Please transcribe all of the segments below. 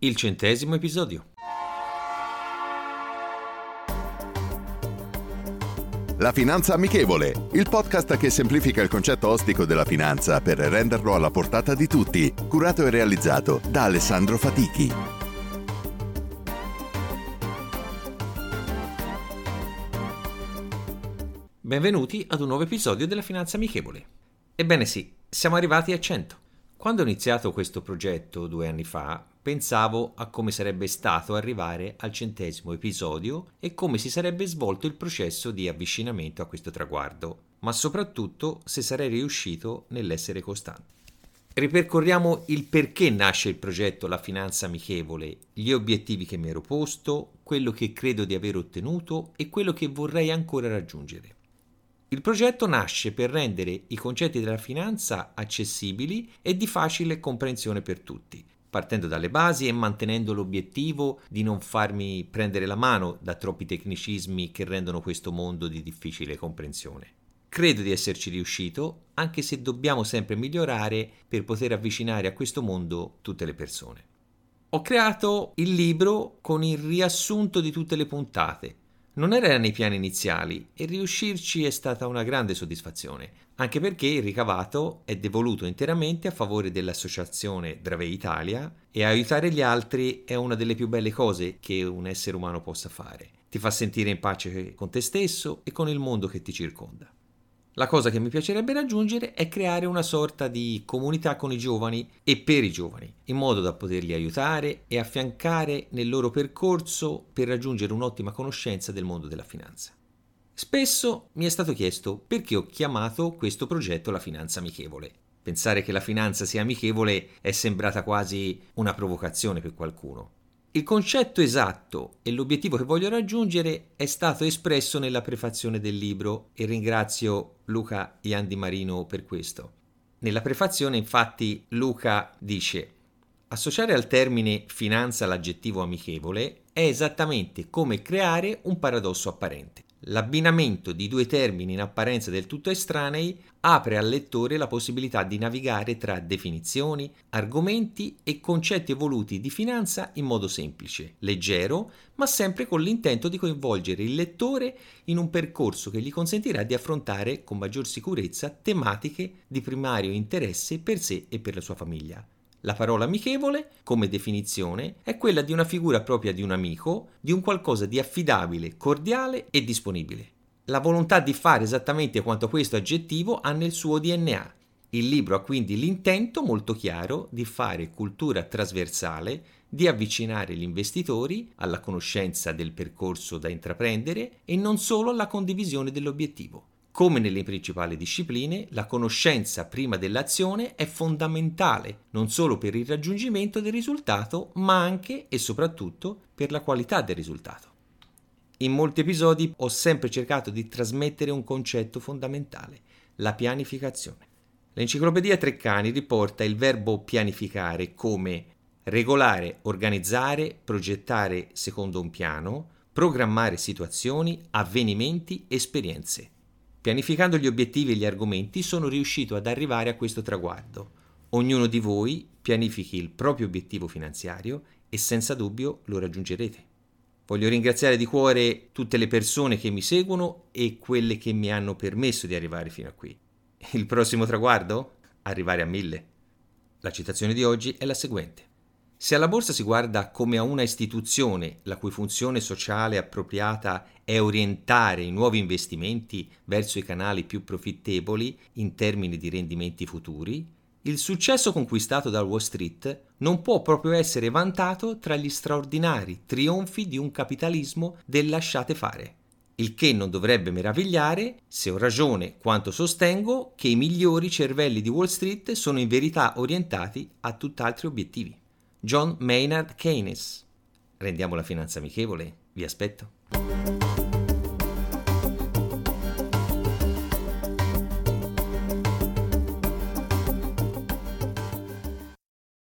Il centesimo episodio. La Finanza Amichevole, il podcast che semplifica il concetto ostico della finanza per renderlo alla portata di tutti, curato e realizzato da Alessandro Fatichi. Benvenuti ad un nuovo episodio della Finanza Amichevole. Ebbene sì, siamo arrivati a 100. Quando ho iniziato questo progetto due anni fa, pensavo a come sarebbe stato arrivare al centesimo episodio e come si sarebbe svolto il processo di avvicinamento a questo traguardo, ma soprattutto se sarei riuscito nell'essere costante. Ripercorriamo il perché nasce il progetto La Finanza Amichevole, gli obiettivi che mi ero posto, quello che credo di aver ottenuto e quello che vorrei ancora raggiungere. Il progetto nasce per rendere i concetti della finanza accessibili e di facile comprensione per tutti, partendo dalle basi e mantenendo l'obiettivo di non farmi prendere la mano da troppi tecnicismi che rendono questo mondo di difficile comprensione. Credo di esserci riuscito, anche se dobbiamo sempre migliorare per poter avvicinare a questo mondo tutte le persone. Ho creato il libro con il riassunto di tutte le puntate, non era nei piani iniziali e riuscirci è stata una grande soddisfazione, anche perché il ricavato è devoluto interamente a favore dell'associazione Drave Italia e aiutare gli altri è una delle più belle cose che un essere umano possa fare. Ti fa sentire in pace con te stesso e con il mondo che ti circonda. La cosa che mi piacerebbe raggiungere è creare una sorta di comunità con i giovani e per i giovani, in modo da poterli aiutare e affiancare nel loro percorso per raggiungere un'ottima conoscenza del mondo della finanza. Spesso mi è stato chiesto perché ho chiamato questo progetto la finanza amichevole. Pensare che la finanza sia amichevole è sembrata quasi una provocazione per qualcuno. Il concetto esatto e l'obiettivo che voglio raggiungere è stato espresso nella prefazione del libro e ringrazio Luca Iandi Marino per questo. Nella prefazione infatti Luca dice Associare al termine finanza l'aggettivo amichevole è esattamente come creare un paradosso apparente. L'abbinamento di due termini in apparenza del tutto estranei apre al lettore la possibilità di navigare tra definizioni, argomenti e concetti evoluti di finanza in modo semplice, leggero, ma sempre con l'intento di coinvolgere il lettore in un percorso che gli consentirà di affrontare con maggior sicurezza tematiche di primario interesse per sé e per la sua famiglia. La parola amichevole, come definizione, è quella di una figura propria di un amico, di un qualcosa di affidabile, cordiale e disponibile. La volontà di fare esattamente quanto questo aggettivo ha nel suo DNA. Il libro ha quindi l'intento molto chiaro di fare cultura trasversale, di avvicinare gli investitori alla conoscenza del percorso da intraprendere e non solo alla condivisione dell'obiettivo. Come nelle principali discipline, la conoscenza prima dell'azione è fondamentale non solo per il raggiungimento del risultato, ma anche e soprattutto per la qualità del risultato. In molti episodi ho sempre cercato di trasmettere un concetto fondamentale, la pianificazione. L'enciclopedia Treccani riporta il verbo pianificare come regolare, organizzare, progettare secondo un piano, programmare situazioni, avvenimenti, esperienze. Pianificando gli obiettivi e gli argomenti sono riuscito ad arrivare a questo traguardo. Ognuno di voi pianifichi il proprio obiettivo finanziario e senza dubbio lo raggiungerete. Voglio ringraziare di cuore tutte le persone che mi seguono e quelle che mi hanno permesso di arrivare fino a qui. Il prossimo traguardo? Arrivare a mille. La citazione di oggi è la seguente. Se alla borsa si guarda come a una istituzione la cui funzione sociale appropriata è orientare i nuovi investimenti verso i canali più profittevoli in termini di rendimenti futuri, il successo conquistato da Wall Street non può proprio essere vantato tra gli straordinari trionfi di un capitalismo del lasciate fare. Il che non dovrebbe meravigliare se ho ragione quanto sostengo che i migliori cervelli di Wall Street sono in verità orientati a tutt'altri obiettivi. John Maynard Keynes. Rendiamo la finanza amichevole, vi aspetto.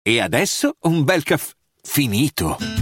E adesso un bel caffè finito.